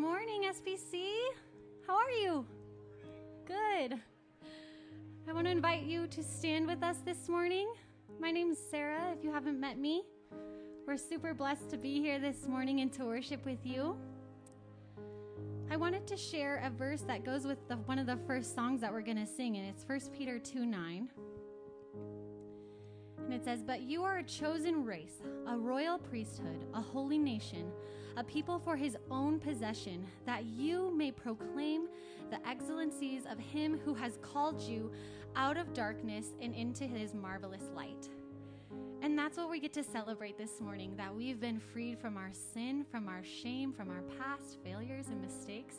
morning, SBC. How are you? Good. I want to invite you to stand with us this morning. My name is Sarah, if you haven't met me. We're super blessed to be here this morning and to worship with you. I wanted to share a verse that goes with the, one of the first songs that we're going to sing, and it's 1 Peter 2 9. It says, But you are a chosen race, a royal priesthood, a holy nation, a people for his own possession, that you may proclaim the excellencies of him who has called you out of darkness and into his marvelous light. And that's what we get to celebrate this morning that we've been freed from our sin, from our shame, from our past failures and mistakes.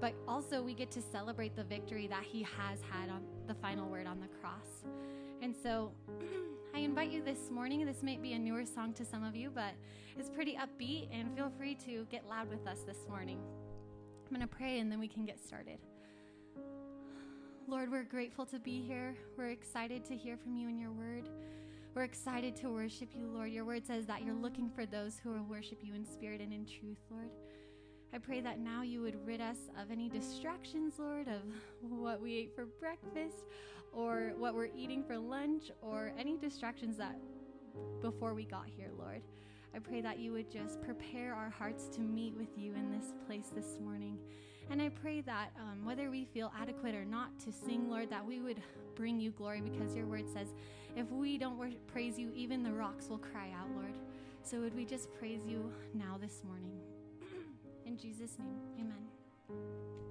But also, we get to celebrate the victory that He has had on the final word on the cross. And so, I invite you this morning. This might be a newer song to some of you, but it's pretty upbeat, and feel free to get loud with us this morning. I'm going to pray and then we can get started. Lord, we're grateful to be here. We're excited to hear from you in your word. We're excited to worship you, Lord. Your word says that you're looking for those who will worship you in spirit and in truth, Lord. I pray that now you would rid us of any distractions, Lord, of what we ate for breakfast or what we're eating for lunch or any distractions that before we got here, Lord. I pray that you would just prepare our hearts to meet with you in this place this morning. And I pray that um, whether we feel adequate or not to sing, Lord, that we would bring you glory because your word says, if we don't praise you, even the rocks will cry out, Lord. So would we just praise you now this morning? In Jesus' name, amen.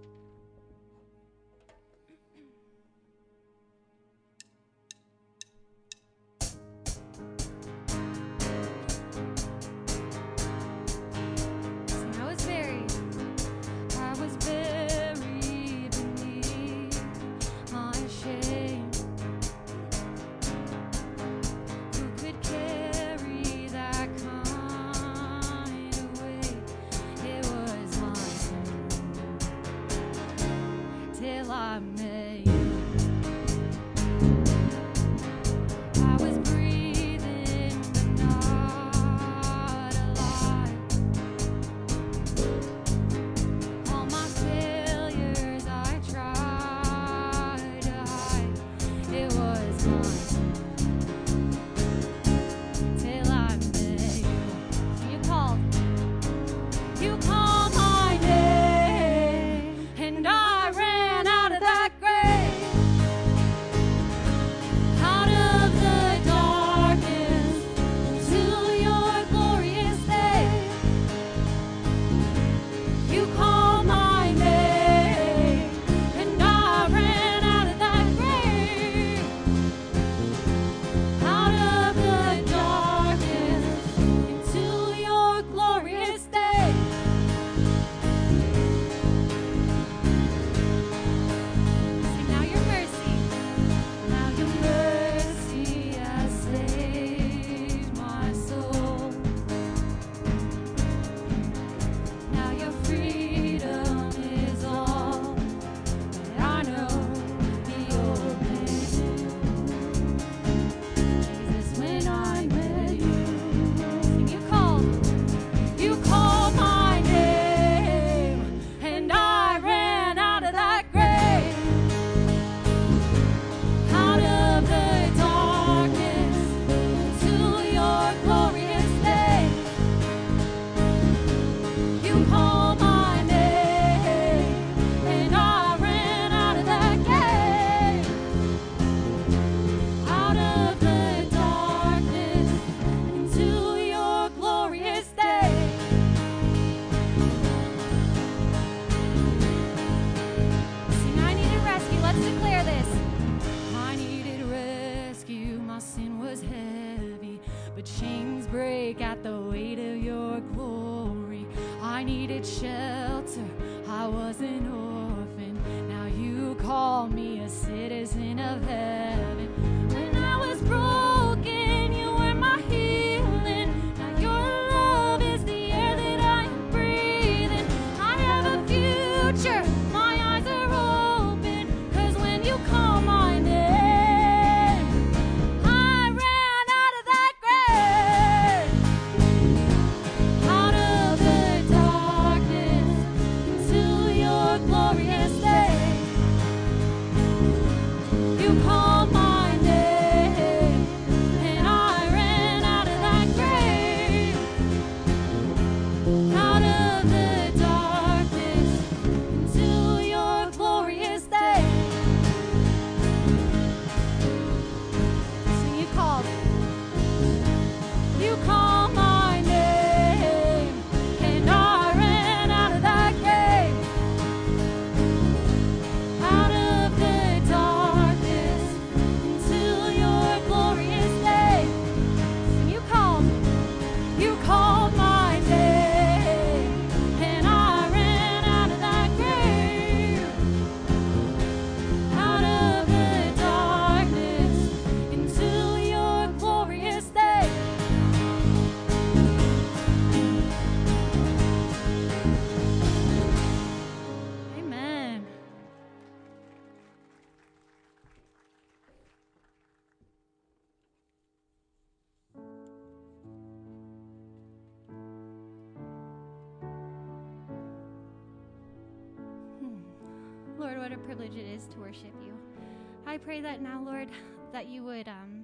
Pray that now, Lord, that you would um,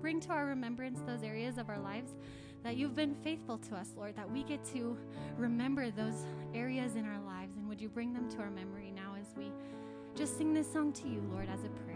bring to our remembrance those areas of our lives that you've been faithful to us, Lord, that we get to remember those areas in our lives. And would you bring them to our memory now as we just sing this song to you, Lord, as a prayer?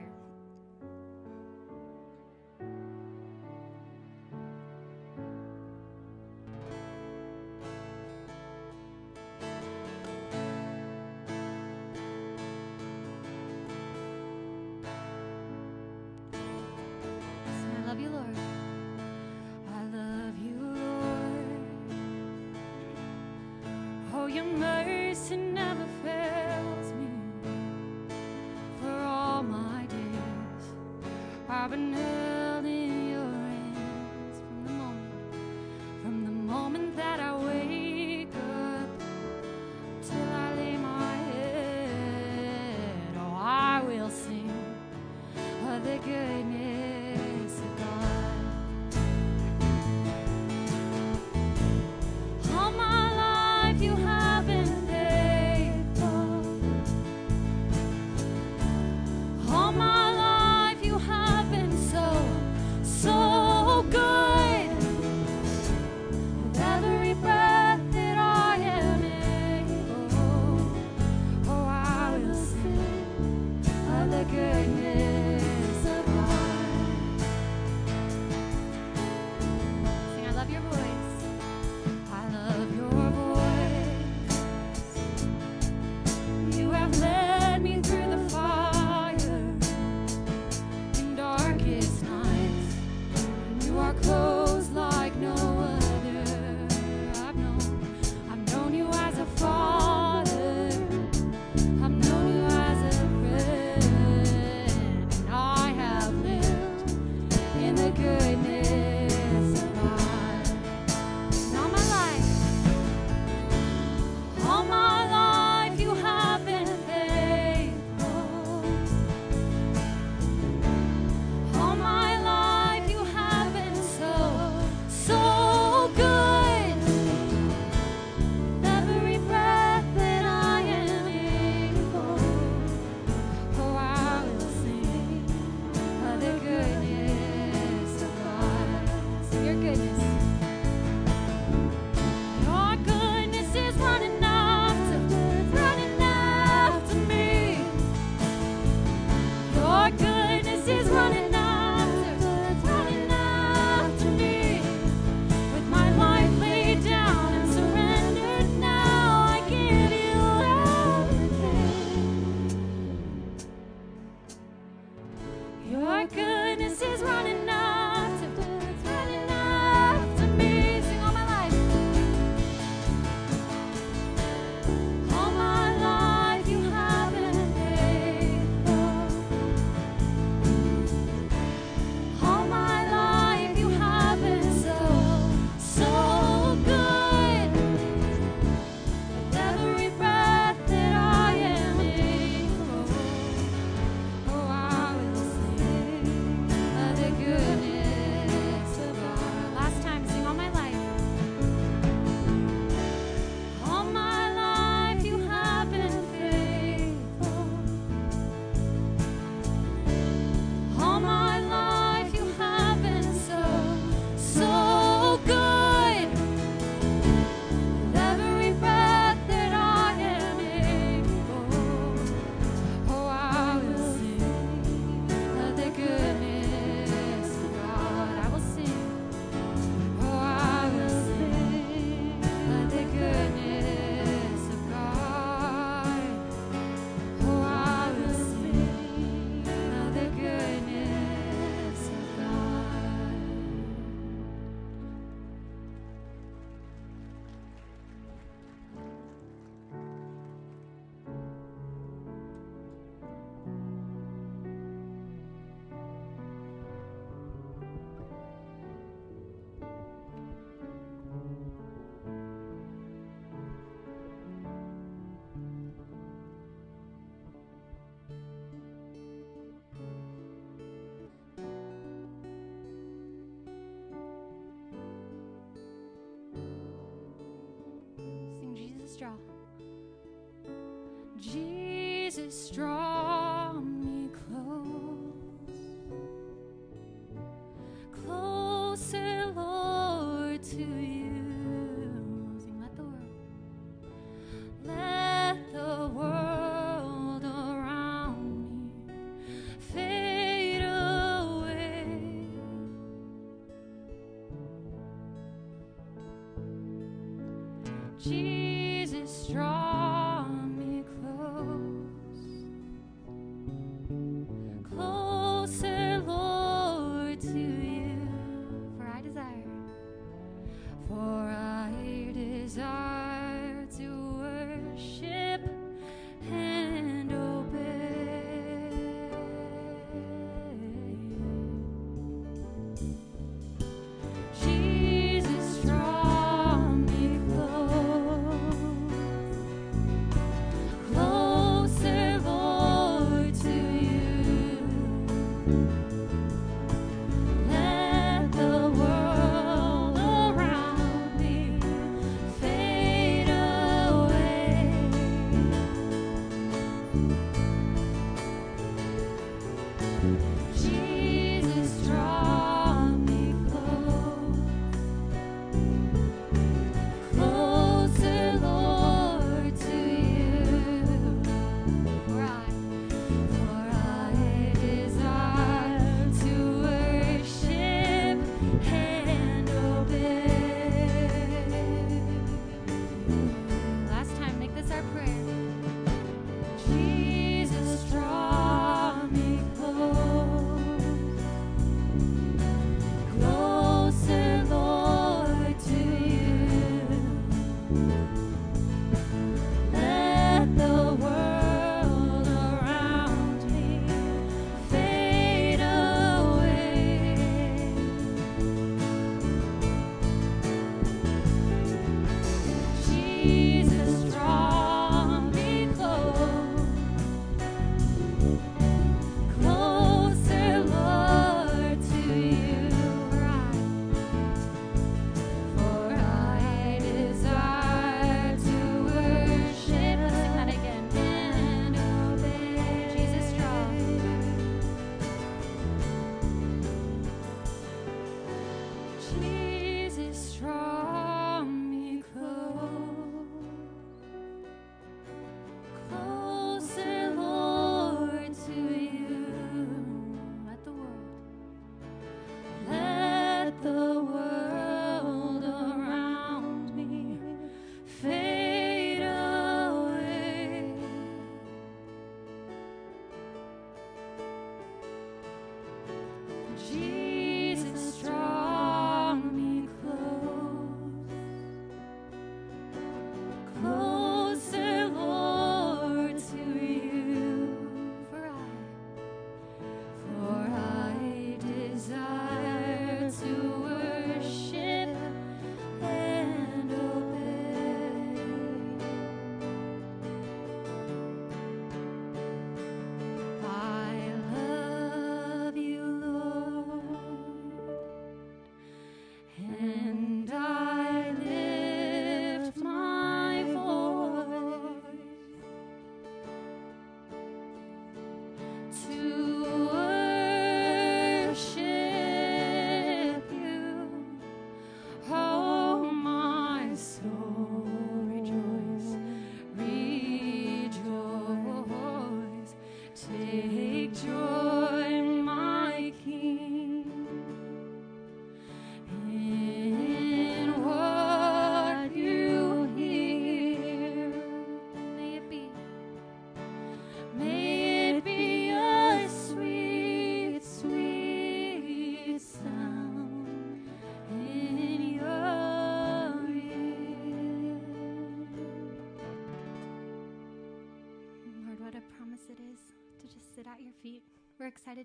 Jesus,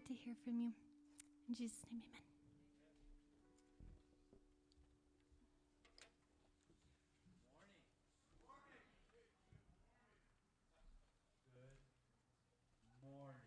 To hear from you. In Jesus' name, amen. Good morning.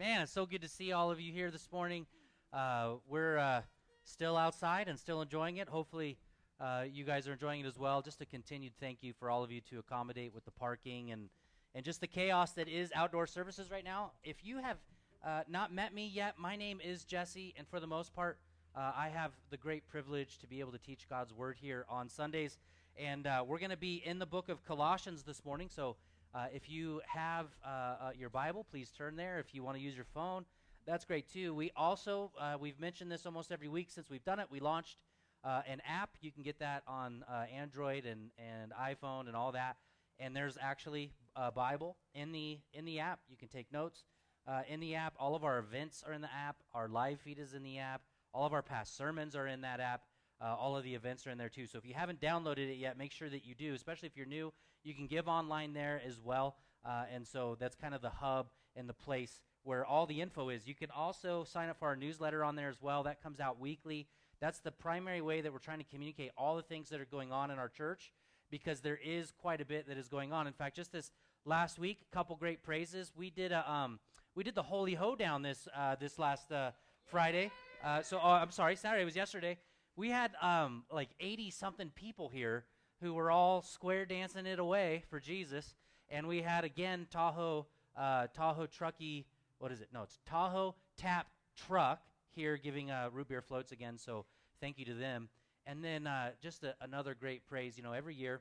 Man, it's so good to see all of you here this morning. Uh, we're uh, still outside and still enjoying it. Hopefully, uh, you guys are enjoying it as well. Just a continued thank you for all of you to accommodate with the parking and, and just the chaos that is outdoor services right now. If you have uh, not met me yet, my name is Jesse, and for the most part, uh, I have the great privilege to be able to teach God's Word here on Sundays. And uh, we're going to be in the book of Colossians this morning. So uh, if you have uh, uh, your Bible, please turn there. If you want to use your phone, that's great too. We also, we've mentioned this almost every week since we've done it. We launched an app. You can get that on Android and, and iPhone and all that. And there's actually a Bible in the in the app. You can take notes uh, in the app. All of our events are in the app. Our live feed is in the app. All of our past sermons are in that app. Uh, all of the events are in there too. So if you haven't downloaded it yet, make sure that you do. Especially if you're new, you can give online there as well. Uh, and so that's kind of the hub and the place where all the info is. You can also sign up for our newsletter on there as well. That comes out weekly. That's the primary way that we're trying to communicate all the things that are going on in our church because there is quite a bit that is going on. In fact, just this last week, a couple great praises. We did a um, we did the Holy Hoedown this uh, this last uh, Friday. Uh, so oh, I'm sorry, Saturday was yesterday. We had um, like 80 something people here who were all square dancing it away for Jesus, and we had again Tahoe uh, Tahoe Truckee. What is it? No, it's Tahoe Tap Truck here giving uh, root beer floats again. So thank you to them. And then uh, just a, another great praise. You know, every year,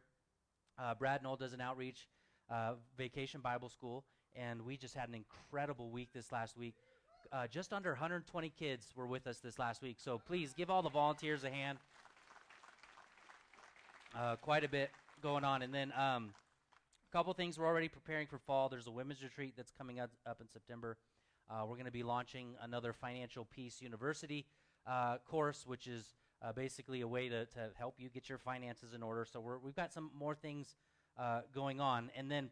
uh, Brad Knoll does an outreach, uh, vacation Bible school, and we just had an incredible week this last week. Uh, just under 120 kids were with us this last week. So please give all the volunteers a hand. Uh, quite a bit going on. And then um, a couple things we're already preparing for fall. There's a women's retreat that's coming up, up in September. Uh, we're going to be launching another Financial Peace University uh, course, which is uh, basically a way to, to help you get your finances in order. So we have got some more things uh, going on. And then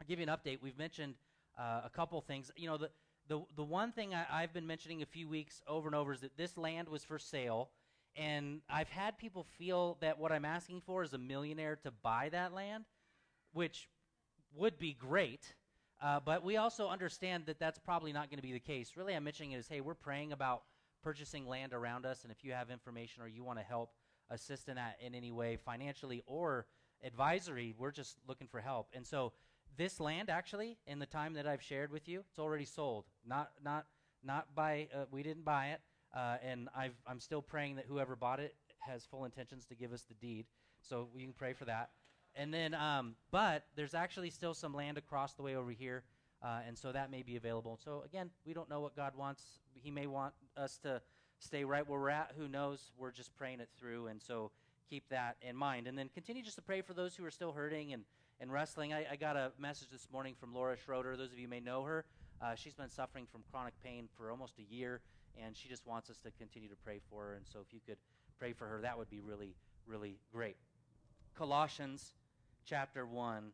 I'll give you an update. We've mentioned uh, a couple things. You know, the, the, the one thing I, I've been mentioning a few weeks over and over is that this land was for sale. And I've had people feel that what I'm asking for is a millionaire to buy that land, which would be great. Uh, but we also understand that that's probably not going to be the case. Really, I'm mentioning is hey, we're praying about purchasing land around us, and if you have information or you want to help assist in that in any way, financially or advisory, we're just looking for help. And so, this land actually, in the time that I've shared with you, it's already sold. Not not not by uh, we didn't buy it, uh, and I've, I'm still praying that whoever bought it has full intentions to give us the deed. So we can pray for that. And then, um, but there's actually still some land across the way over here, uh, and so that may be available. So again, we don't know what God wants. He may want us to stay right where we're at. Who knows? We're just praying it through, and so keep that in mind. And then continue just to pray for those who are still hurting and, and wrestling. I, I got a message this morning from Laura Schroeder. Those of you may know her. Uh, she's been suffering from chronic pain for almost a year, and she just wants us to continue to pray for her. And so if you could pray for her, that would be really, really great. Colossians chapter 1,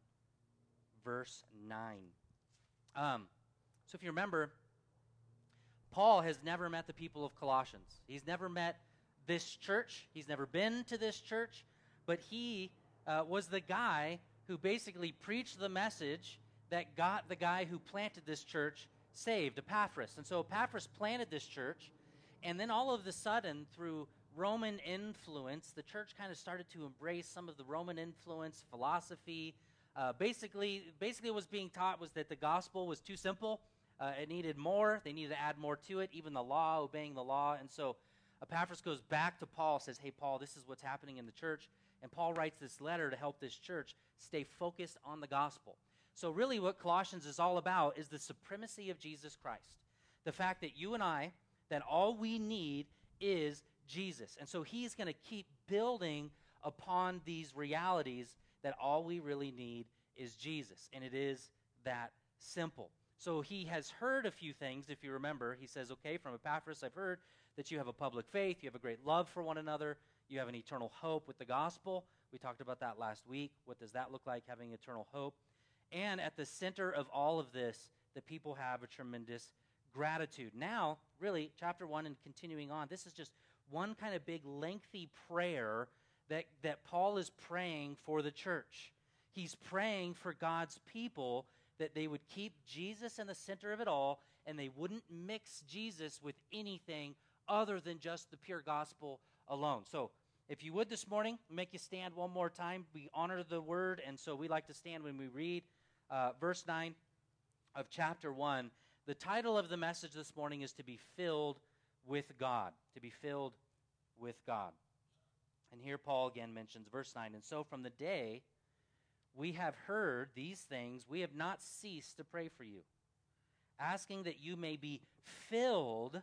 verse 9. Um, so if you remember, Paul has never met the people of Colossians. He's never met this church. He's never been to this church, but he uh, was the guy who basically preached the message that got the guy who planted this church saved, Epaphras. And so Epaphras planted this church, and then all of a sudden, through Roman influence, the church kind of started to embrace some of the Roman influence, philosophy. Uh, basically, basically, what was being taught was that the gospel was too simple. Uh, it needed more. They needed to add more to it, even the law, obeying the law. And so Epaphras goes back to Paul, says, Hey, Paul, this is what's happening in the church. And Paul writes this letter to help this church stay focused on the gospel. So, really, what Colossians is all about is the supremacy of Jesus Christ. The fact that you and I, that all we need is Jesus. And so he's going to keep building upon these realities that all we really need is Jesus. And it is that simple. So he has heard a few things, if you remember. He says, Okay, from Epaphras, I've heard that you have a public faith, you have a great love for one another, you have an eternal hope with the gospel. We talked about that last week. What does that look like, having eternal hope? And at the center of all of this, the people have a tremendous gratitude. Now, really, chapter 1 and continuing on, this is just one kind of big lengthy prayer that, that Paul is praying for the church. He's praying for God's people that they would keep Jesus in the center of it all and they wouldn't mix Jesus with anything other than just the pure gospel alone. So, if you would this morning, make you stand one more time. We honor the word, and so we like to stand when we read uh, verse 9 of chapter 1. The title of the message this morning is To Be Filled with God, to be filled with God. And here Paul again mentions verse 9. And so from the day we have heard these things, we have not ceased to pray for you, asking that you may be filled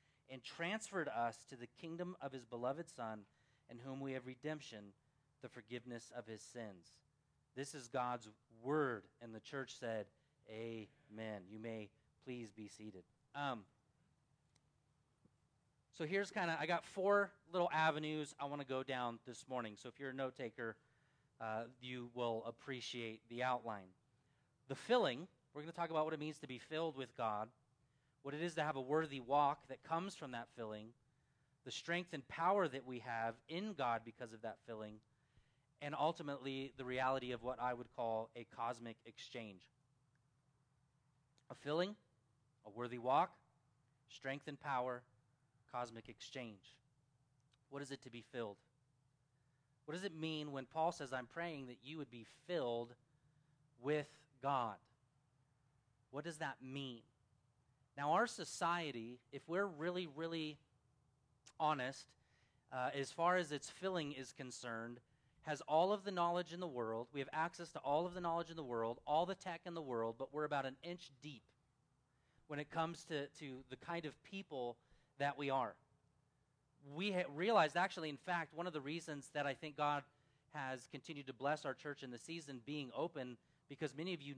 and transferred us to the kingdom of his beloved Son, in whom we have redemption, the forgiveness of his sins. This is God's word. And the church said, Amen. You may please be seated. Um, so here's kind of, I got four little avenues I want to go down this morning. So if you're a note taker, uh, you will appreciate the outline. The filling, we're going to talk about what it means to be filled with God what it is to have a worthy walk that comes from that filling, the strength and power that we have in God because of that filling, and ultimately the reality of what I would call a cosmic exchange. A filling, a worthy walk, strength and power, cosmic exchange. What is it to be filled? What does it mean when Paul says, I'm praying that you would be filled with God? What does that mean? Now, our society, if we're really, really honest, uh, as far as its filling is concerned, has all of the knowledge in the world. We have access to all of the knowledge in the world, all the tech in the world, but we're about an inch deep when it comes to, to the kind of people that we are. We ha- realized, actually, in fact, one of the reasons that I think God has continued to bless our church in the season being open, because many of you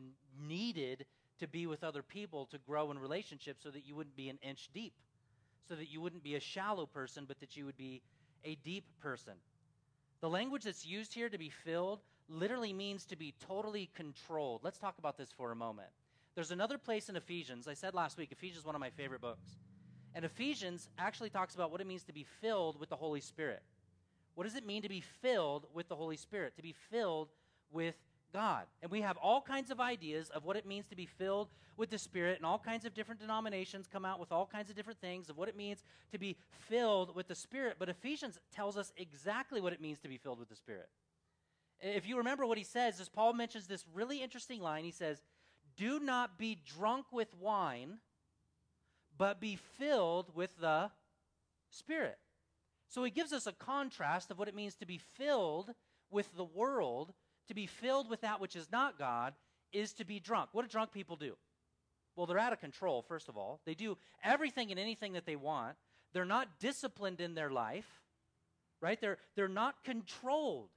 needed to be with other people to grow in relationships so that you wouldn't be an inch deep, so that you wouldn't be a shallow person, but that you would be a deep person. The language that's used here to be filled literally means to be totally controlled. Let's talk about this for a moment. There's another place in Ephesians. I said last week, Ephesians is one of my favorite books. And Ephesians actually talks about what it means to be filled with the Holy Spirit. What does it mean to be filled with the Holy Spirit? To be filled with God. And we have all kinds of ideas of what it means to be filled with the Spirit, and all kinds of different denominations come out with all kinds of different things of what it means to be filled with the Spirit. But Ephesians tells us exactly what it means to be filled with the Spirit. If you remember what he says, as Paul mentions this really interesting line, he says, Do not be drunk with wine, but be filled with the Spirit. So he gives us a contrast of what it means to be filled with the world to be filled with that which is not God is to be drunk. What do drunk people do? Well, they're out of control, first of all. They do everything and anything that they want. They're not disciplined in their life, right? They're, they're not controlled.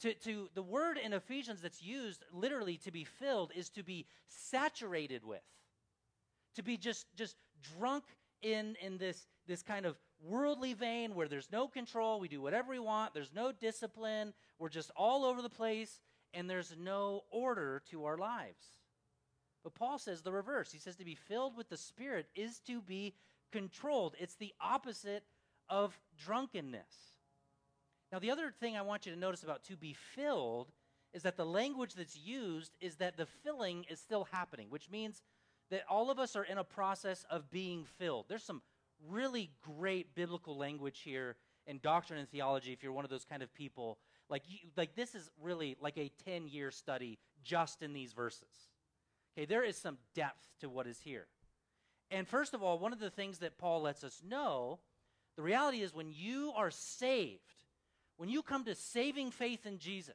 To, to the word in Ephesians that's used literally to be filled is to be saturated with, to be just, just drunk in, in this, this kind of worldly vein where there's no control, we do whatever we want, there's no discipline, we're just all over the place, and there's no order to our lives. But Paul says the reverse. He says to be filled with the Spirit is to be controlled, it's the opposite of drunkenness. Now, the other thing I want you to notice about to be filled is that the language that's used is that the filling is still happening, which means that all of us are in a process of being filled. There's some really great biblical language here in doctrine and theology if you're one of those kind of people. Like, you, like this is really like a 10 year study just in these verses. Okay, there is some depth to what is here. And first of all, one of the things that Paul lets us know the reality is when you are saved, when you come to saving faith in Jesus,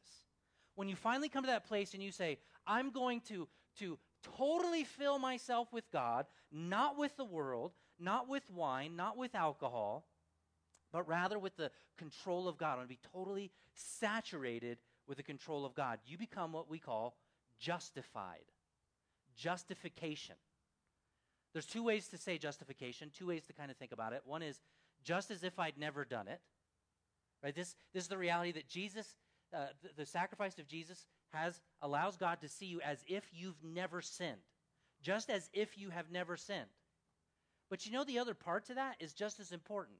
when you finally come to that place and you say, I'm going to, to totally fill myself with God, not with the world, not with wine, not with alcohol, but rather with the control of God. I want to be totally saturated with the control of God. You become what we call justified. Justification. There's two ways to say justification, two ways to kind of think about it. One is just as if I'd never done it. Right? This, this is the reality that Jesus, uh, the, the sacrifice of Jesus has allows God to see you as if you've never sinned. Just as if you have never sinned. But you know, the other part to that is just as important.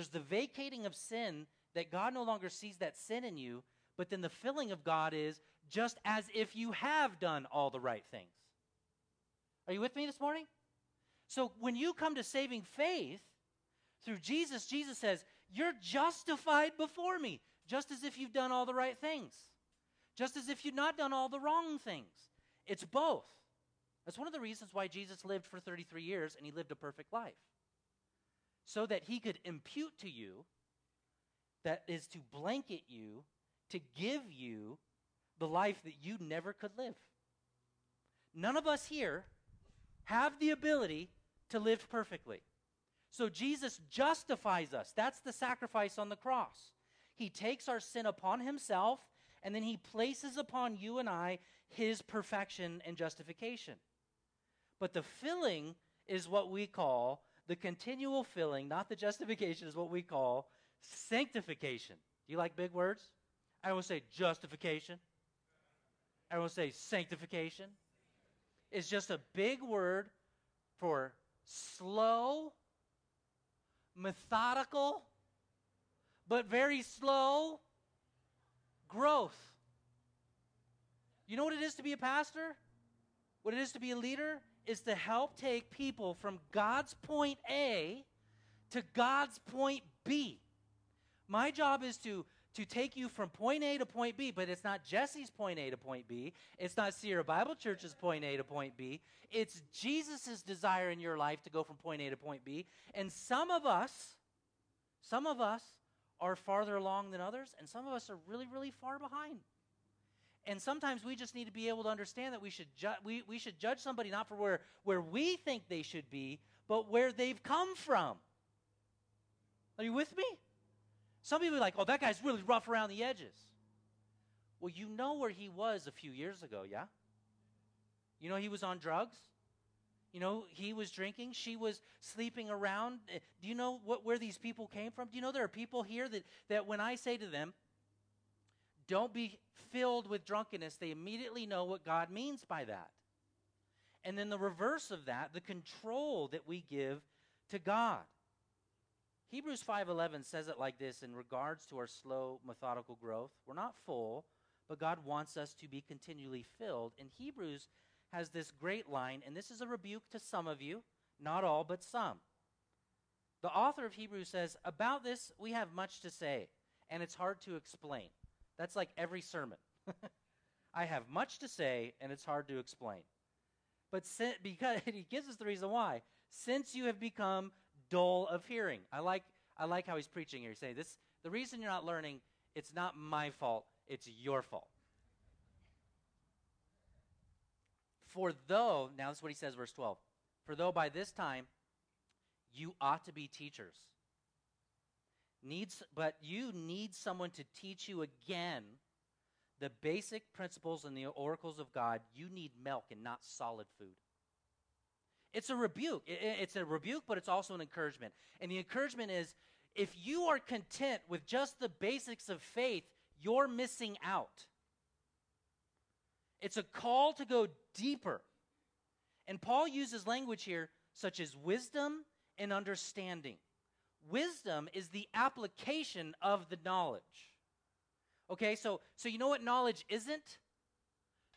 There's the vacating of sin that God no longer sees that sin in you, but then the filling of God is just as if you have done all the right things. Are you with me this morning? So when you come to saving faith, Through Jesus, Jesus says, You're justified before me, just as if you've done all the right things, just as if you've not done all the wrong things. It's both. That's one of the reasons why Jesus lived for 33 years and he lived a perfect life. So that he could impute to you, that is to blanket you, to give you the life that you never could live. None of us here have the ability to live perfectly. So Jesus justifies us. That's the sacrifice on the cross. He takes our sin upon himself, and then he places upon you and I his perfection and justification. But the filling is what we call the continual filling, not the justification, is what we call sanctification. Do you like big words? I will say justification. I will say sanctification. It's just a big word for slow, methodical, but very slow growth. You know what it is to be a pastor? What it is to be a leader? Is to help take people from God's point A to God's point B. My job is to to take you from point A to point B, but it's not Jesse's point A to point B. It's not Sierra Bible Church's point A to point B. It's Jesus' desire in your life to go from point A to point B. And some of us, some of us are farther along than others, and some of us are really, really far behind. And sometimes we just need to be able to understand that we should, ju- we, we should judge somebody not for where, where we think they should be, but where they've come from. Are you with me? Some people are like, oh, that guy's really rough around the edges. Well, you know where he was a few years ago, yeah? You know he was on drugs? You know, he was drinking, she was sleeping around. Eh, do you know what, where these people came from? Do you know there are people here that, that when I say to them, don't be filled with drunkenness, they immediately know what God means by that. And then the reverse of that, the control that we give to God. Hebrews 5:11 says it like this in regards to our slow methodical growth. We're not full, but God wants us to be continually filled. And Hebrews has this great line, and this is a rebuke to some of you, not all, but some. The author of Hebrews says, About this we have much to say, and it's hard to explain. That's like every sermon. I have much to say, and it's hard to explain. But sin, because he gives us the reason why. Since you have become dull of hearing. I like, I like how he's preaching here. He's saying this the reason you're not learning, it's not my fault, it's your fault. For though, now this is what he says, verse 12. For though by this time you ought to be teachers, needs, but you need someone to teach you again the basic principles and the oracles of God. You need milk and not solid food. It's a rebuke. It's a rebuke, but it's also an encouragement. And the encouragement is if you are content with just the basics of faith, you're missing out. It's a call to go deeper. And Paul uses language here such as wisdom and understanding. Wisdom is the application of the knowledge. Okay, so so you know what knowledge isn't?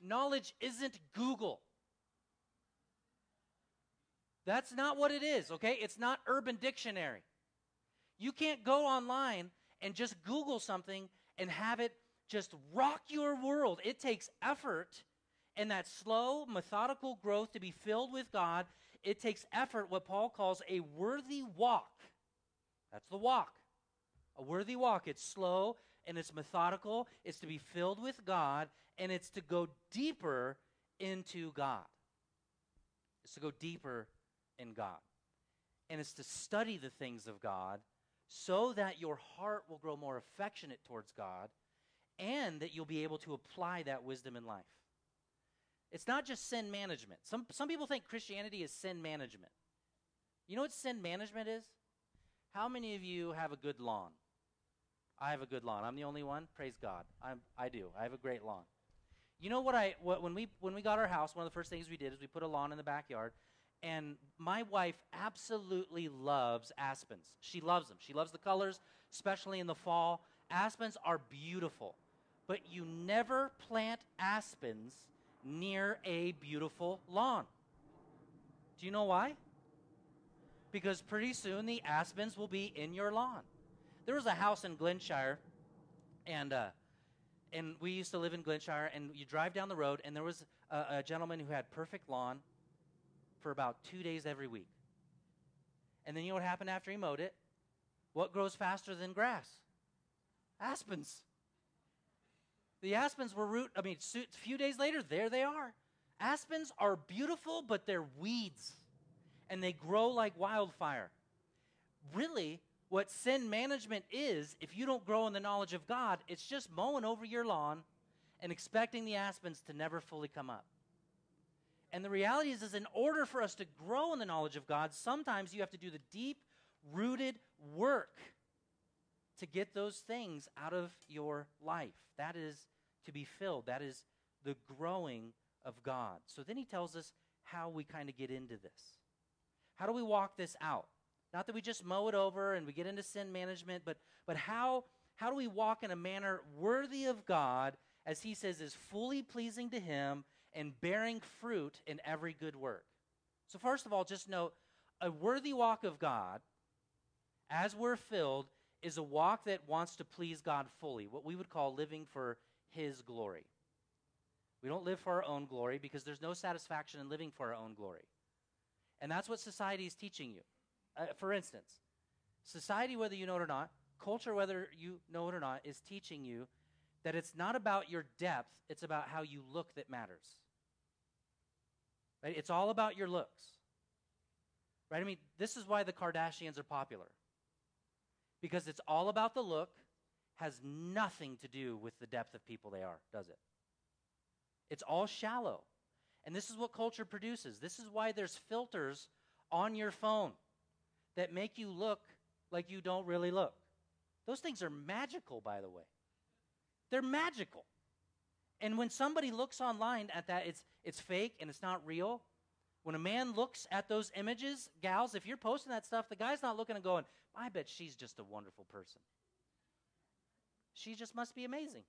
Knowledge isn't Google. That's not what it is, okay? It's not Urban Dictionary. You can't go online and just Google something and have it just rock your world. It takes effort and that slow, methodical growth to be filled with God. It takes effort, what Paul calls a worthy walk. That's the walk. A worthy walk. It's slow and it's methodical. It's to be filled with God and it's to go deeper into God. It's to go deeper in God. And it's to study the things of God so that your heart will grow more affectionate towards God and that you'll be able to apply that wisdom in life. It's not just sin management. Some, some people think Christianity is sin management. You know what sin management is? How many of you have a good lawn? I have a good lawn. I'm the only one. Praise God. I'm, I do. I have a great lawn. You know what I what, when we when we got our house, one of the first things we did is we put a lawn in the backyard and my wife absolutely loves aspens. She loves them. She loves the colors, especially in the fall. Aspens are beautiful, but you never plant aspens near a beautiful lawn. Do you know why? Because pretty soon the aspens will be in your lawn. There was a house in Glenshire, and uh, and we used to live in Glenshire, and you drive down the road, and there was a, a gentleman who had perfect lawn for about two days every week. And then you know what happened after he mowed it? What grows faster than grass? Aspens. The aspens were root. I mean, a few days later, there they are. Aspens are beautiful, but they're weeds, and they grow like wildfire. Really, what sin management is, if you don't grow in the knowledge of God, it's just mowing over your lawn and expecting the aspens to never fully come up. And the reality is, is in order for us to grow in the knowledge of God, sometimes you have to do the deep rooted work to get those things out of your life. That is to be filled. That is the growing of God. So then he tells us how we kind of get into this. How do we walk this out? Not that we just mow it over and we get into sin management, but, but how, how do we walk in a manner worthy of God, as he says, is fully pleasing to him and bearing fruit in every good work? So, first of all, just note a worthy walk of God, as we're filled, is a walk that wants to please God fully, what we would call living for his glory. We don't live for our own glory because there's no satisfaction in living for our own glory. And that's what society is teaching you. Uh, for instance, society, whether you know it or not, culture, whether you know it or not, is teaching you that it's not about your depth, it's about how you look that matters. Right? It's all about your looks. Right? I mean, this is why the Kardashians are popular. Because it's all about the look, has nothing to do with the depth of people they are, does it? It's all shallow. And this is what culture produces. This is why there's filters on your phone that make you look like you don't really look. Those things are magical, by the way. They're magical. And when somebody looks online at that, it's, it's fake and it's not real. When a man looks at those images, gals, if you're posting that stuff, the guy's not looking and going, I bet she's just a wonderful person. She just must be amazing.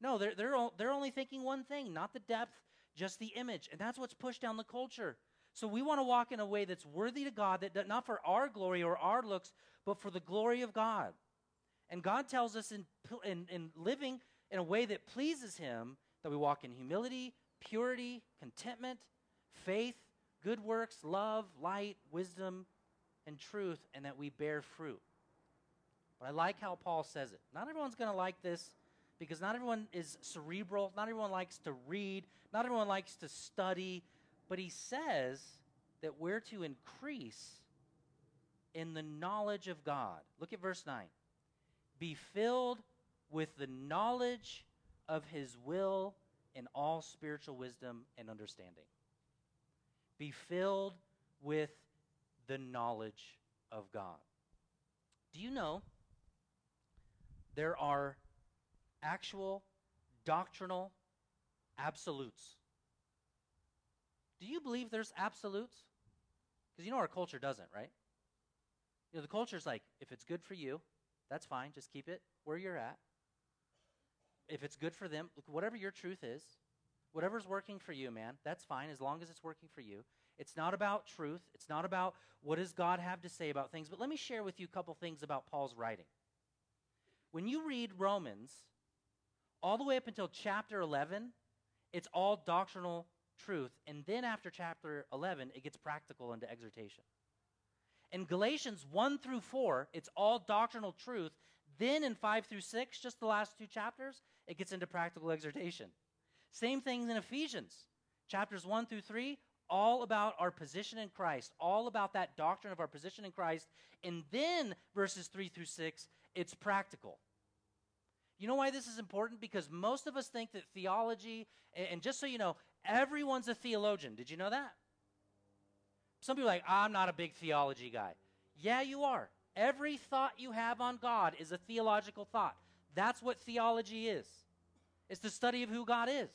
No, they're, they're, they're only thinking one thing, not the depth, just the image. And that's what's pushed down the culture. So we want to walk in a way that's worthy to God, that not for our glory or our looks, but for the glory of God. And God tells us in, in, in living in a way that pleases Him that we walk in humility, purity, contentment, faith, good works, love, light, wisdom, and truth, and that we bear fruit. But I like how Paul says it. Not everyone's going to like this because not everyone is cerebral. Not everyone likes to read. Not everyone likes to study. But he says that we're to increase in the knowledge of God. Look at verse 9. Be filled with the knowledge of his will in all spiritual wisdom and understanding. Be filled with the knowledge of God. Do you know there are actual doctrinal absolutes? Do you believe there's absolutes? Because you know our culture doesn't, right? You know, the culture's like, if it's good for you, that's fine. Just keep it where you're at. If it's good for them, whatever your truth is, whatever's working for you, man, that's fine as long as it's working for you. It's not about truth. It's not about what does God have to say about things. But let me share with you a couple things about Paul's writing. When you read Romans, all the way up until chapter 11, it's all doctrinal truth. And then after chapter 11, it gets practical into exhortation. In Galatians 1 through 4, it's all doctrinal truth. Then in 5 through 6, just the last two chapters, it gets into practical exhortation. Same thing in Ephesians. Chapters 1 through 3, all about our position in Christ, all about that doctrine of our position in Christ. And then verses 3 through 6, it's practical. You know why this is important? Because most of us think that theology, and just so you know, everyone's a theologian. Did you know that? Some people are like, I'm not a big theology guy. Yeah, you are. Every thought you have on God is a theological thought. That's what theology is. It's the study of who God is.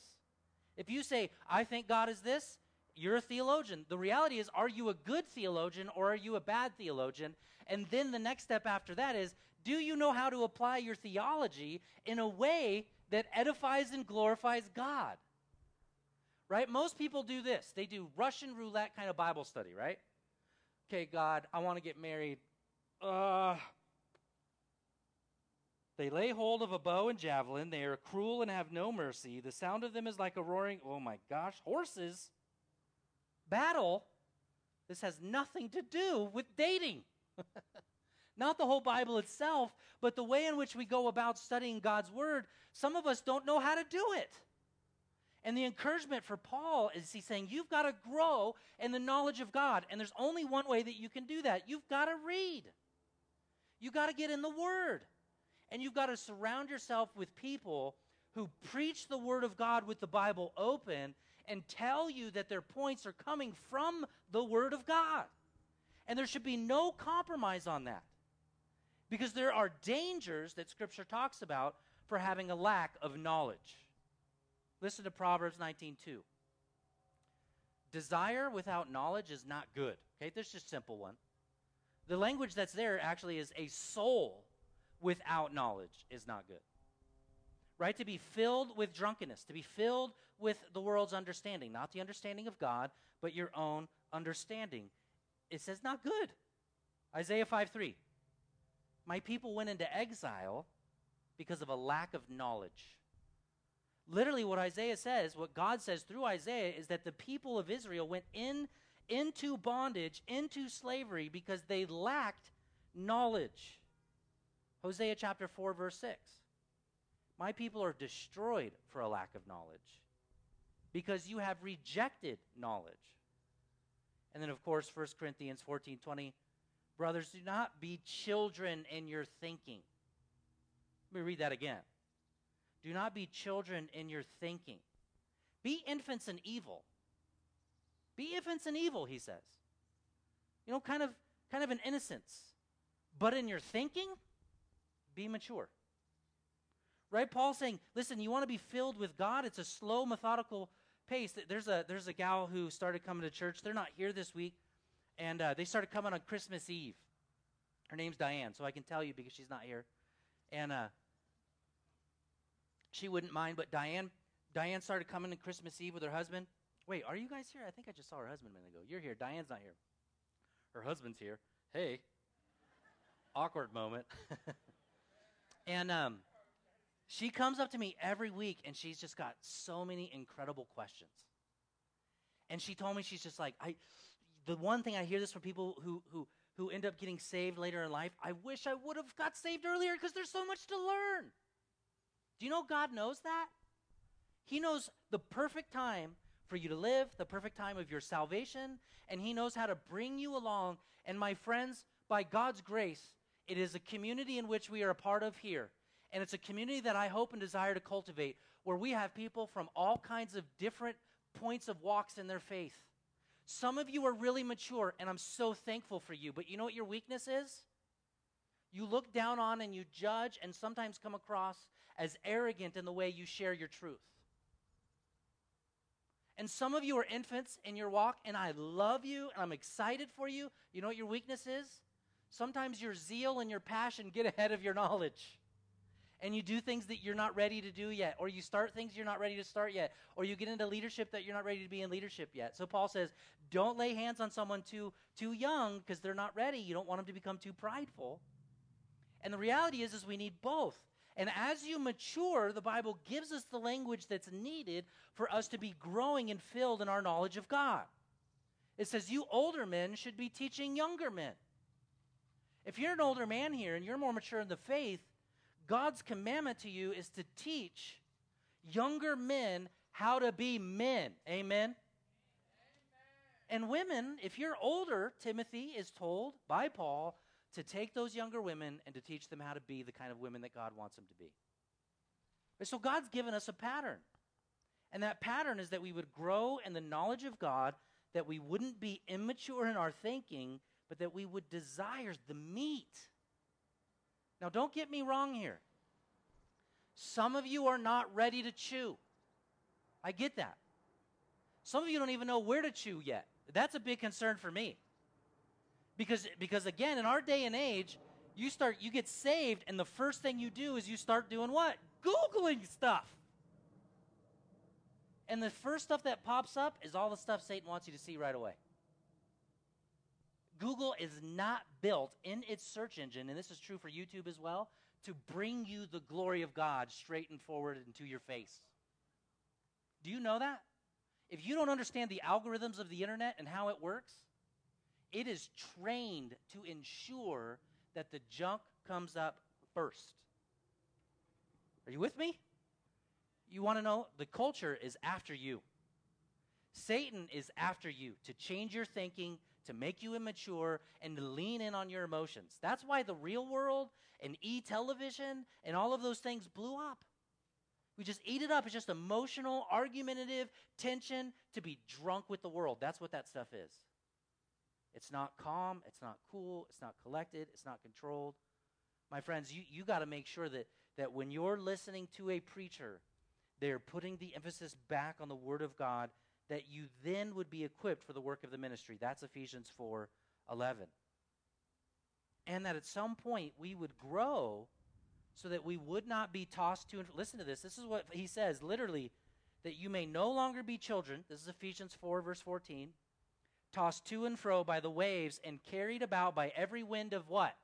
If you say, I think God is this, you're a theologian. The reality is, are you a good theologian or are you a bad theologian? And then the next step after that is, do you know how to apply your theology in a way that edifies and glorifies God? Right? Most people do this. They do Russian roulette kind of Bible study, right? Okay, God, I want to get married. Uh, they lay hold of a bow and javelin. They are cruel and have no mercy. The sound of them is like a roaring, oh my gosh, horses. Battle. This has nothing to do with dating. Not the whole Bible itself, but the way in which we go about studying God's Word. Some of us don't know how to do it. And the encouragement for Paul is he's saying, You've got to grow in the knowledge of God. And there's only one way that you can do that. You've got to read, you've got to get in the Word. And you've got to surround yourself with people who preach the Word of God with the Bible open and tell you that their points are coming from the Word of God. And there should be no compromise on that. Because there are dangers that Scripture talks about for having a lack of knowledge. Listen to Proverbs 19:2. Desire without knowledge is not good. Okay, this is just simple one. The language that's there actually is a soul without knowledge is not good. Right? To be filled with drunkenness, to be filled with the world's understanding, not the understanding of God, but your own understanding. It says not good. Isaiah 5 3. My people went into exile because of a lack of knowledge. Literally, what Isaiah says, what God says through Isaiah, is that the people of Israel went in into bondage, into slavery, because they lacked knowledge. Hosea chapter 4, verse 6. My people are destroyed for a lack of knowledge because you have rejected knowledge. And then, of course, 1 Corinthians 14 20. Brothers, do not be children in your thinking. Let me read that again. Do not be children in your thinking. Be infants in evil. Be infants in evil, he says. You know, kind of kind of an innocence. But in your thinking, be mature. Right? Paul's saying, listen, you want to be filled with God? It's a slow, methodical pace. There's a there's a gal who started coming to church. They're not here this week, and uh, they started coming on Christmas Eve. Her name's Diane, so I can tell you because she's not here, and uh, she wouldn't mind. But Diane, Diane started coming on Christmas Eve with her husband. Wait, are you guys here? I think I just saw her husband a minute ago. You're here. Diane's not here. Her husband's here. Hey, awkward moment. and um, she comes up to me every week and she's just got so many incredible questions. And she told me she's just like, I the one thing I hear this from people who who who end up getting saved later in life, I wish I would have got saved earlier because there's so much to learn. Do you know God knows that? He knows the perfect time for you to live, the perfect time of your salvation, and He knows how to bring you along. And my friends, by God's grace, it is a community in which we are a part of here and it's a community that I hope and desire to cultivate where we have people from all kinds of different points of walks in their faith. Some of you are really mature, and I'm so thankful for you. But you know what your weakness is? You look down on and you judge, and sometimes come across as arrogant in the way you share your truth. And some of you are infants in your walk, and I love you, and I'm excited for you. You know what your weakness is? Sometimes your zeal and your passion get ahead of your knowledge and you do things that you're not ready to do yet, or you start things you're not ready to start yet, or you get into leadership that you're not ready to be in leadership yet. So Paul says, don't lay hands on someone too too young because they're not ready. You don't want them to become too prideful. And the reality is is we need both. And as you mature, the Bible gives us the language that's needed for us to be growing and filled in our knowledge of God. It says, You older men should be teaching younger men. If you're an older man here and you're more mature in the faith, God's commandment to you is to teach younger men how to be men. Amen? Amen? And women, if you're older, Timothy is told by Paul to take those younger women and to teach them how to be the kind of women that God wants them to be. So God's given us a pattern. And that pattern is that we would grow in the knowledge of God, that we wouldn't be immature in our thinking, but that we would desire the meat now, don't get me wrong here. Some of you are not ready to chew. I get that. Some of you don't even know where to chew yet. That's a big concern for me. Because, because again, in our day and age, you start you get saved and the first thing you do is you start doing what googling stuff and the first stuff that pops up is all the stuff satan wants you to see right away Google is not built in its search engine, and this is true for YouTube as well, to bring you the glory of God straight and forward into your face. Do you know that? If you don't understand the algorithms of the internet and how it works, it is trained to ensure that the junk comes up first. Are you with me? You want to know? The culture is after you. Satan is after you to change your thinking, to make you immature, and to lean in on your emotions. That's why the real world and e television and all of those things blew up. We just eat it up. It's just emotional, argumentative tension to be drunk with the world. That's what that stuff is. It's not calm, it's not cool, it's not collected, it's not controlled. My friends, you, you got to make sure that, that when you're listening to a preacher, they're putting the emphasis back on the Word of God, that you then would be equipped for the work of the ministry. That's Ephesians 4 11. And that at some point we would grow so that we would not be tossed to and listen to this. This is what he says literally that you may no longer be children. This is Ephesians 4 verse 14 tossed to and fro by the waves, and carried about by every wind of what?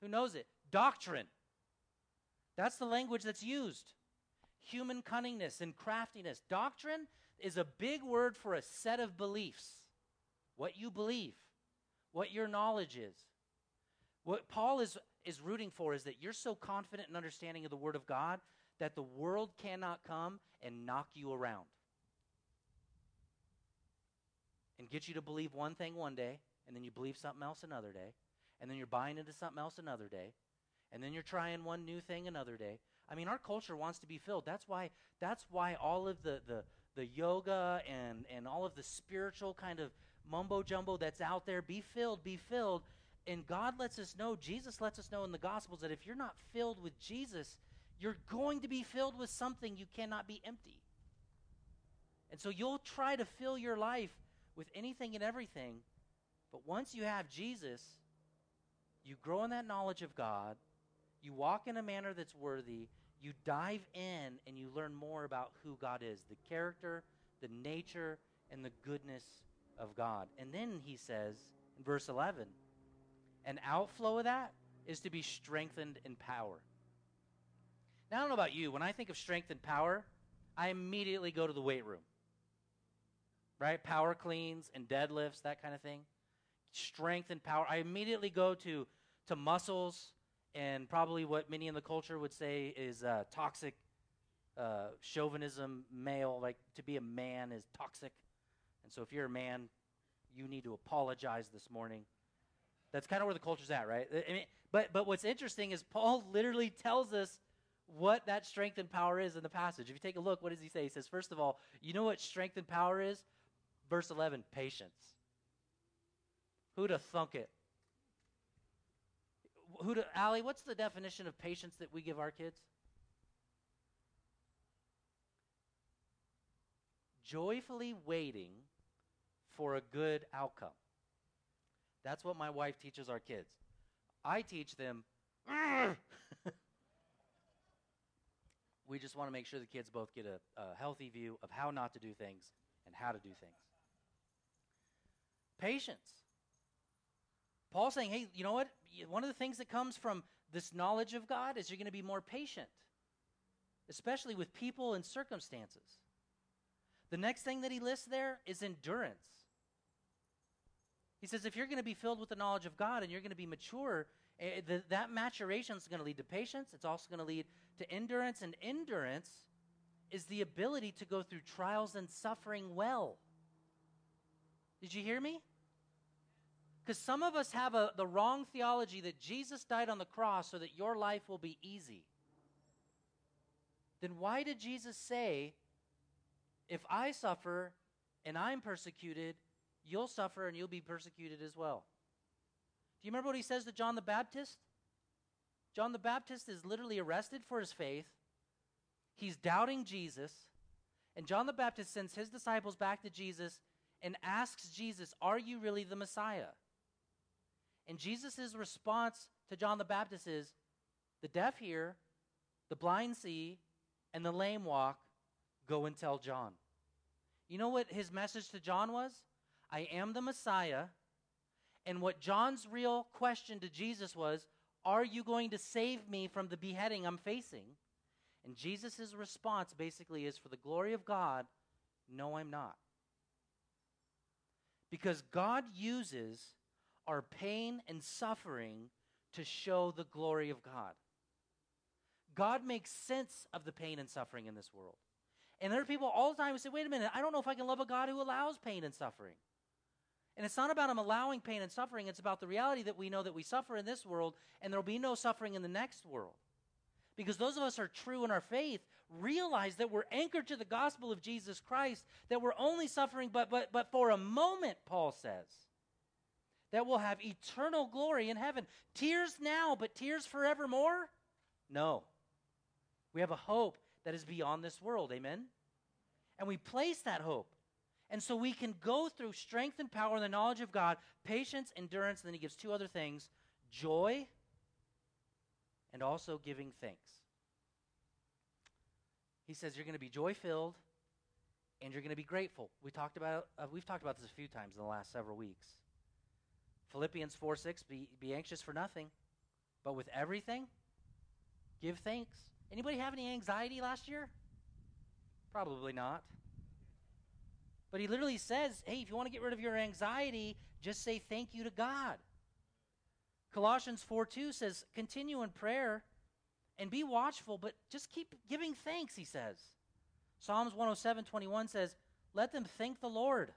Who knows it? Doctrine. That's the language that's used. Human cunningness and craftiness. Doctrine is a big word for a set of beliefs. What you believe, what your knowledge is. What Paul is, is rooting for is that you're so confident in understanding of the Word of God that the world cannot come and knock you around and get you to believe one thing one day, and then you believe something else another day, and then you're buying into something else another day, and then you're trying one new thing another day. I mean, our culture wants to be filled. That's why that's why all of the the, the yoga and, and all of the spiritual kind of mumbo jumbo that's out there, be filled, be filled. And God lets us know, Jesus lets us know in the Gospels that if you're not filled with Jesus, you're going to be filled with something. You cannot be empty. And so you'll try to fill your life with anything and everything. But once you have Jesus, you grow in that knowledge of God, you walk in a manner that's worthy, you dive in and you learn more about who God is the character, the nature, and the goodness of God. And then he says in verse 11, an outflow of that is to be strengthened in power. Now, I don't know about you, when I think of strength and power, I immediately go to the weight room right? Power cleans and deadlifts, that kind of thing. Strength and power. I immediately go to, to muscles and probably what many in the culture would say is uh, toxic uh, chauvinism, male. Like to be a man is toxic. And so if you're a man, you need to apologize this morning. That's kind of where the culture's at, right? I mean, but, but what's interesting is Paul literally tells us what that strength and power is in the passage. If you take a look, what does he say? He says, first of all, you know what strength and power is? Verse 11, patience. Who'd have thunk it? Allie, what's the definition of patience that we give our kids? Joyfully waiting for a good outcome. That's what my wife teaches our kids. I teach them, we just want to make sure the kids both get a, a healthy view of how not to do things and how to do things. Patience. Paul's saying, hey, you know what? One of the things that comes from this knowledge of God is you're going to be more patient, especially with people and circumstances. The next thing that he lists there is endurance. He says, if you're going to be filled with the knowledge of God and you're going to be mature, eh, that maturation is going to lead to patience. It's also going to lead to endurance. And endurance is the ability to go through trials and suffering well. Did you hear me? Because some of us have a, the wrong theology that Jesus died on the cross so that your life will be easy. Then why did Jesus say, if I suffer and I'm persecuted, you'll suffer and you'll be persecuted as well? Do you remember what he says to John the Baptist? John the Baptist is literally arrested for his faith. He's doubting Jesus. And John the Baptist sends his disciples back to Jesus and asks Jesus, Are you really the Messiah? And Jesus' response to John the Baptist is the deaf hear, the blind see, and the lame walk. Go and tell John. You know what his message to John was? I am the Messiah, And what John's real question to Jesus was, Are you going to save me from the beheading I'm facing? And Jesus' response basically is, For the glory of God, no, I'm not. Because God uses our pain and suffering to show the glory of God. God makes sense of the pain and suffering in this world. And there are people all the time who say, wait a minute, I don't know if I can love a God who allows pain and suffering. And it's not about him allowing pain and suffering, it's about the reality that we know that we suffer in this world and there'll be no suffering in the next world. Because those of us who are true in our faith realize that we're anchored to the gospel of Jesus Christ, that we're only suffering but, but, but for a moment, Paul says, that we'll have eternal glory in heaven. Tears now, but tears forevermore? No. We have a hope that is beyond this world. Amen? And we place that hope. And so we can go through strength and power and the knowledge of God, patience, endurance, and then he gives two other things joy and also giving thanks. He says you're going to be joy filled and you're going to be grateful. We talked about uh, we've talked about this a few times in the last several weeks. Philippians 4 6, be, be anxious for nothing, but with everything, give thanks. Anybody have any anxiety last year? Probably not. But he literally says, hey, if you want to get rid of your anxiety, just say thank you to God. Colossians 4 2 says, continue in prayer and be watchful, but just keep giving thanks, he says. Psalms 107 21 says, let them thank the Lord.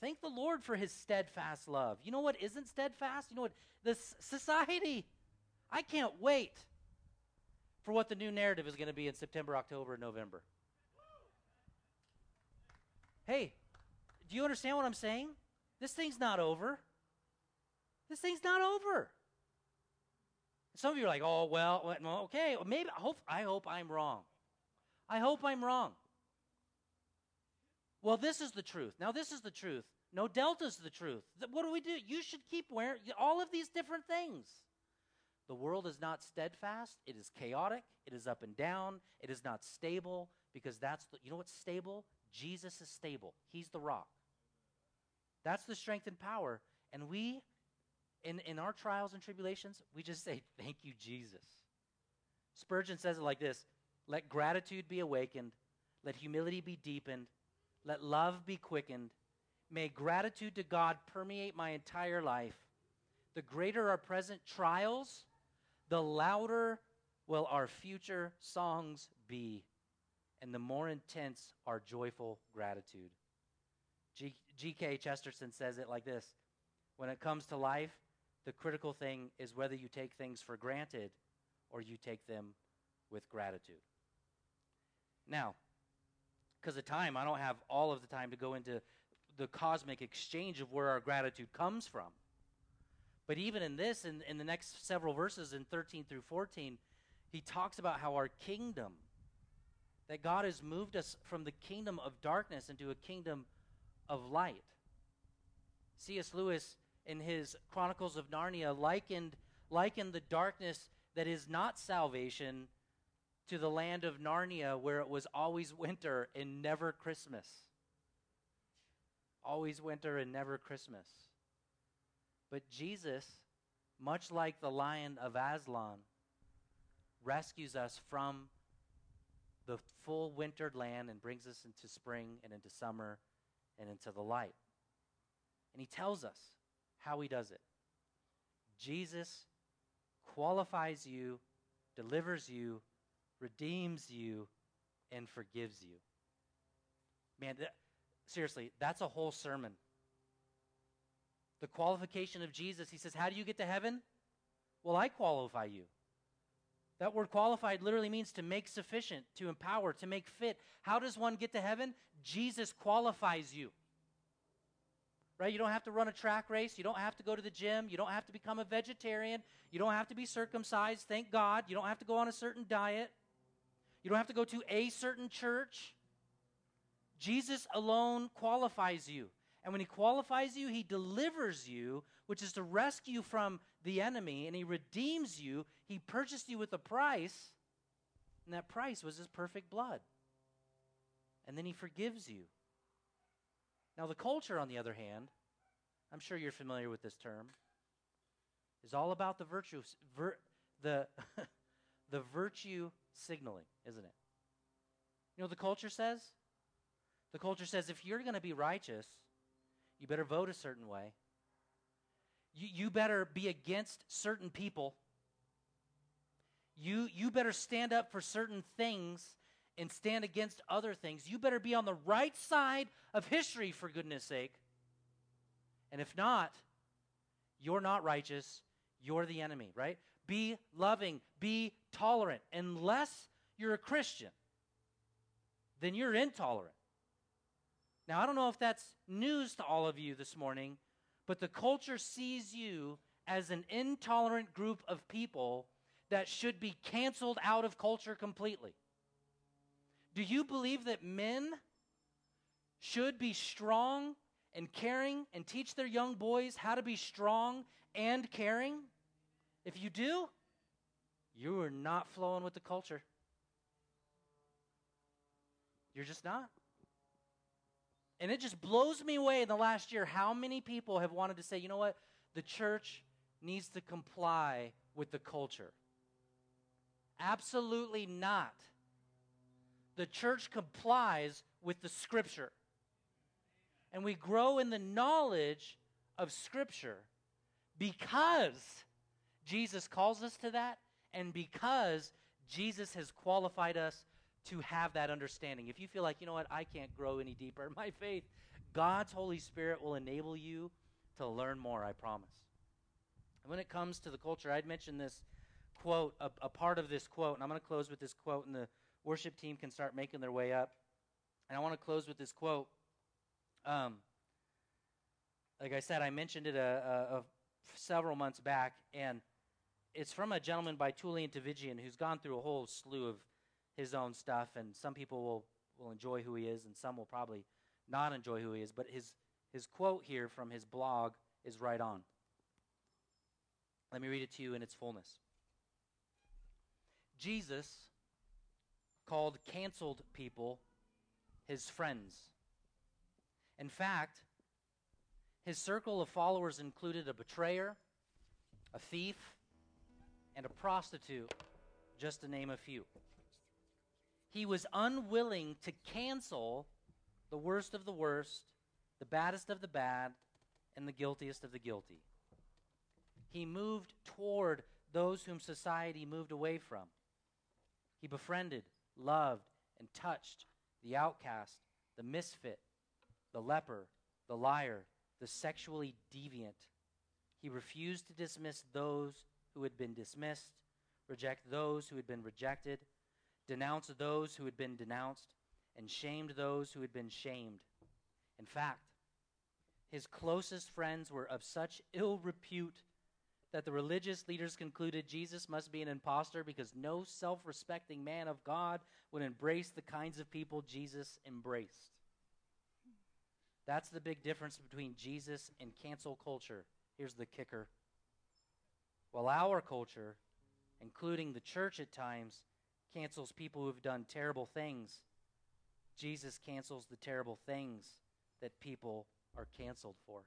Thank the Lord for his steadfast love. You know what isn't steadfast? You know what? This society. I can't wait for what the new narrative is going to be in September, October, and November. Hey, do you understand what I'm saying? This thing's not over. This thing's not over. Some of you are like, oh, well, okay, maybe, I hope, I hope I'm wrong. I hope I'm wrong. Well, this is the truth. Now, this is the truth. No, Delta's the truth. What do we do? You should keep wearing all of these different things. The world is not steadfast. It is chaotic. It is up and down. It is not stable because that's the, you know what's stable? Jesus is stable. He's the rock. That's the strength and power. And we, in, in our trials and tribulations, we just say, Thank you, Jesus. Spurgeon says it like this Let gratitude be awakened, let humility be deepened, let love be quickened. May gratitude to God permeate my entire life. The greater our present trials, the louder will our future songs be, and the more intense our joyful gratitude. G.K. Chesterton says it like this When it comes to life, the critical thing is whether you take things for granted or you take them with gratitude. Now, because of time, I don't have all of the time to go into the cosmic exchange of where our gratitude comes from. But even in this, in, in the next several verses in 13 through 14, he talks about how our kingdom, that God has moved us from the kingdom of darkness into a kingdom of light. C.S. Lewis, in his Chronicles of Narnia, likened, likened the darkness that is not salvation to the land of Narnia, where it was always winter and never Christmas. Always winter and never Christmas. But Jesus, much like the lion of Aslan, rescues us from the full wintered land and brings us into spring and into summer and into the light. And he tells us how he does it. Jesus qualifies you, delivers you, redeems you, and forgives you. Man, th- seriously, that's a whole sermon the qualification of Jesus, he says, How do you get to heaven? Well, I qualify you. That word qualified literally means to make sufficient, to empower, to make fit. How does one get to heaven? Jesus qualifies you. Right? You don't have to run a track race. You don't have to go to the gym. You don't have to become a vegetarian. You don't have to be circumcised. Thank God. You don't have to go on a certain diet. You don't have to go to a certain church. Jesus alone qualifies you. And when he qualifies you, he delivers you, which is to rescue from the enemy, and he redeems you. He purchased you with a price, and that price was his perfect blood. And then he forgives you. Now, the culture, on the other hand, I'm sure you're familiar with this term, is all about the virtue, vir, the, the virtue signaling, isn't it? You know the culture says? The culture says if you're going to be righteous, you better vote a certain way. You, you better be against certain people. You, you better stand up for certain things and stand against other things. You better be on the right side of history, for goodness sake. And if not, you're not righteous. You're the enemy, right? Be loving, be tolerant. Unless you're a Christian, then you're intolerant. Now, I don't know if that's news to all of you this morning, but the culture sees you as an intolerant group of people that should be canceled out of culture completely. Do you believe that men should be strong and caring and teach their young boys how to be strong and caring? If you do, you are not flowing with the culture. You're just not. And it just blows me away in the last year how many people have wanted to say, you know what? The church needs to comply with the culture. Absolutely not the church complies with the scripture. And we grow in the knowledge of scripture because Jesus calls us to that and because Jesus has qualified us to have that understanding. If you feel like, you know what, I can't grow any deeper in my faith, God's Holy Spirit will enable you to learn more, I promise. And when it comes to the culture, I'd mentioned this quote, a, a part of this quote, and I'm going to close with this quote and the worship team can start making their way up. And I want to close with this quote. Um, like I said, I mentioned it a, a, a several months back, and it's from a gentleman by Tullian Tchividjian who's gone through a whole slew of his own stuff, and some people will, will enjoy who he is, and some will probably not enjoy who he is. But his, his quote here from his blog is right on. Let me read it to you in its fullness. Jesus called canceled people his friends. In fact, his circle of followers included a betrayer, a thief, and a prostitute, just to name a few. He was unwilling to cancel the worst of the worst, the baddest of the bad, and the guiltiest of the guilty. He moved toward those whom society moved away from. He befriended, loved, and touched the outcast, the misfit, the leper, the liar, the sexually deviant. He refused to dismiss those who had been dismissed, reject those who had been rejected, denounce those who had been denounced, and shamed those who had been shamed. In fact, his closest friends were of such ill repute that the religious leaders concluded Jesus must be an impostor because no self respecting man of God would embrace the kinds of people Jesus embraced. That's the big difference between Jesus and cancel culture. Here's the kicker. While our culture, including the church at times, cancels people who've done terrible things, Jesus cancels the terrible things that people are canceled for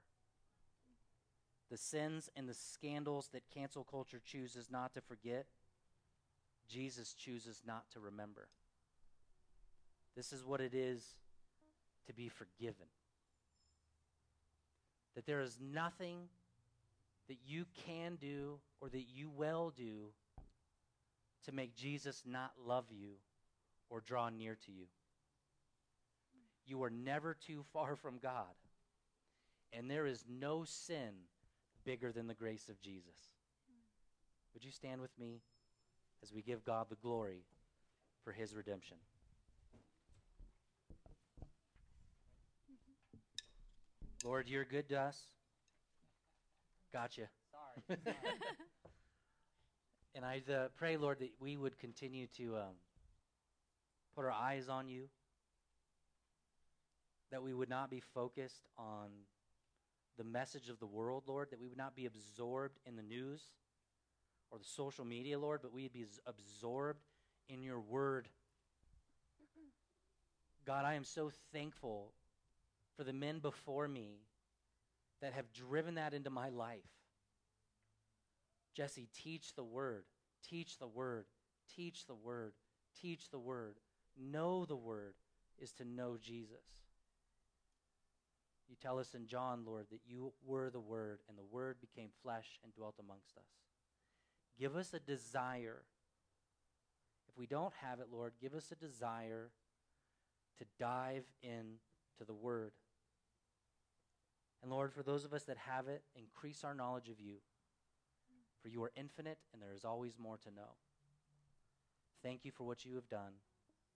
the sins and the scandals that cancel culture chooses not to forget, Jesus chooses not to remember. This is what it is to be forgiven. That there is nothing that you can do or that you will do to make Jesus not love you or draw near to you. You are never too far from God. And there is no sin bigger than the grace of Jesus. Would you stand with me as we give God the glory for his redemption? Lord, you're good to us. Gotcha. Sorry. and I uh, pray, Lord, that we would continue to um, put our eyes on you, that we would not be focused on the message of the world, Lord, that we would not be absorbed in the news or the social media, Lord, but we'd be absorbed in your word. God, I am so thankful for the men before me that have driven that into my life. Jesse, teach the word, teach the word, teach the word, teach the word. Know the word is to know Jesus. You tell us in John, Lord, that you were the Word, and the Word became flesh and dwelt amongst us. Give us a desire. If we don't have it, Lord, give us a desire to dive into the Word. And Lord, for those of us that have it, increase our knowledge of you. For you are infinite, and there is always more to know. Thank you for what you have done.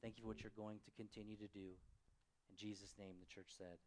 Thank you for what you're going to continue to do. In Jesus' name, the church said.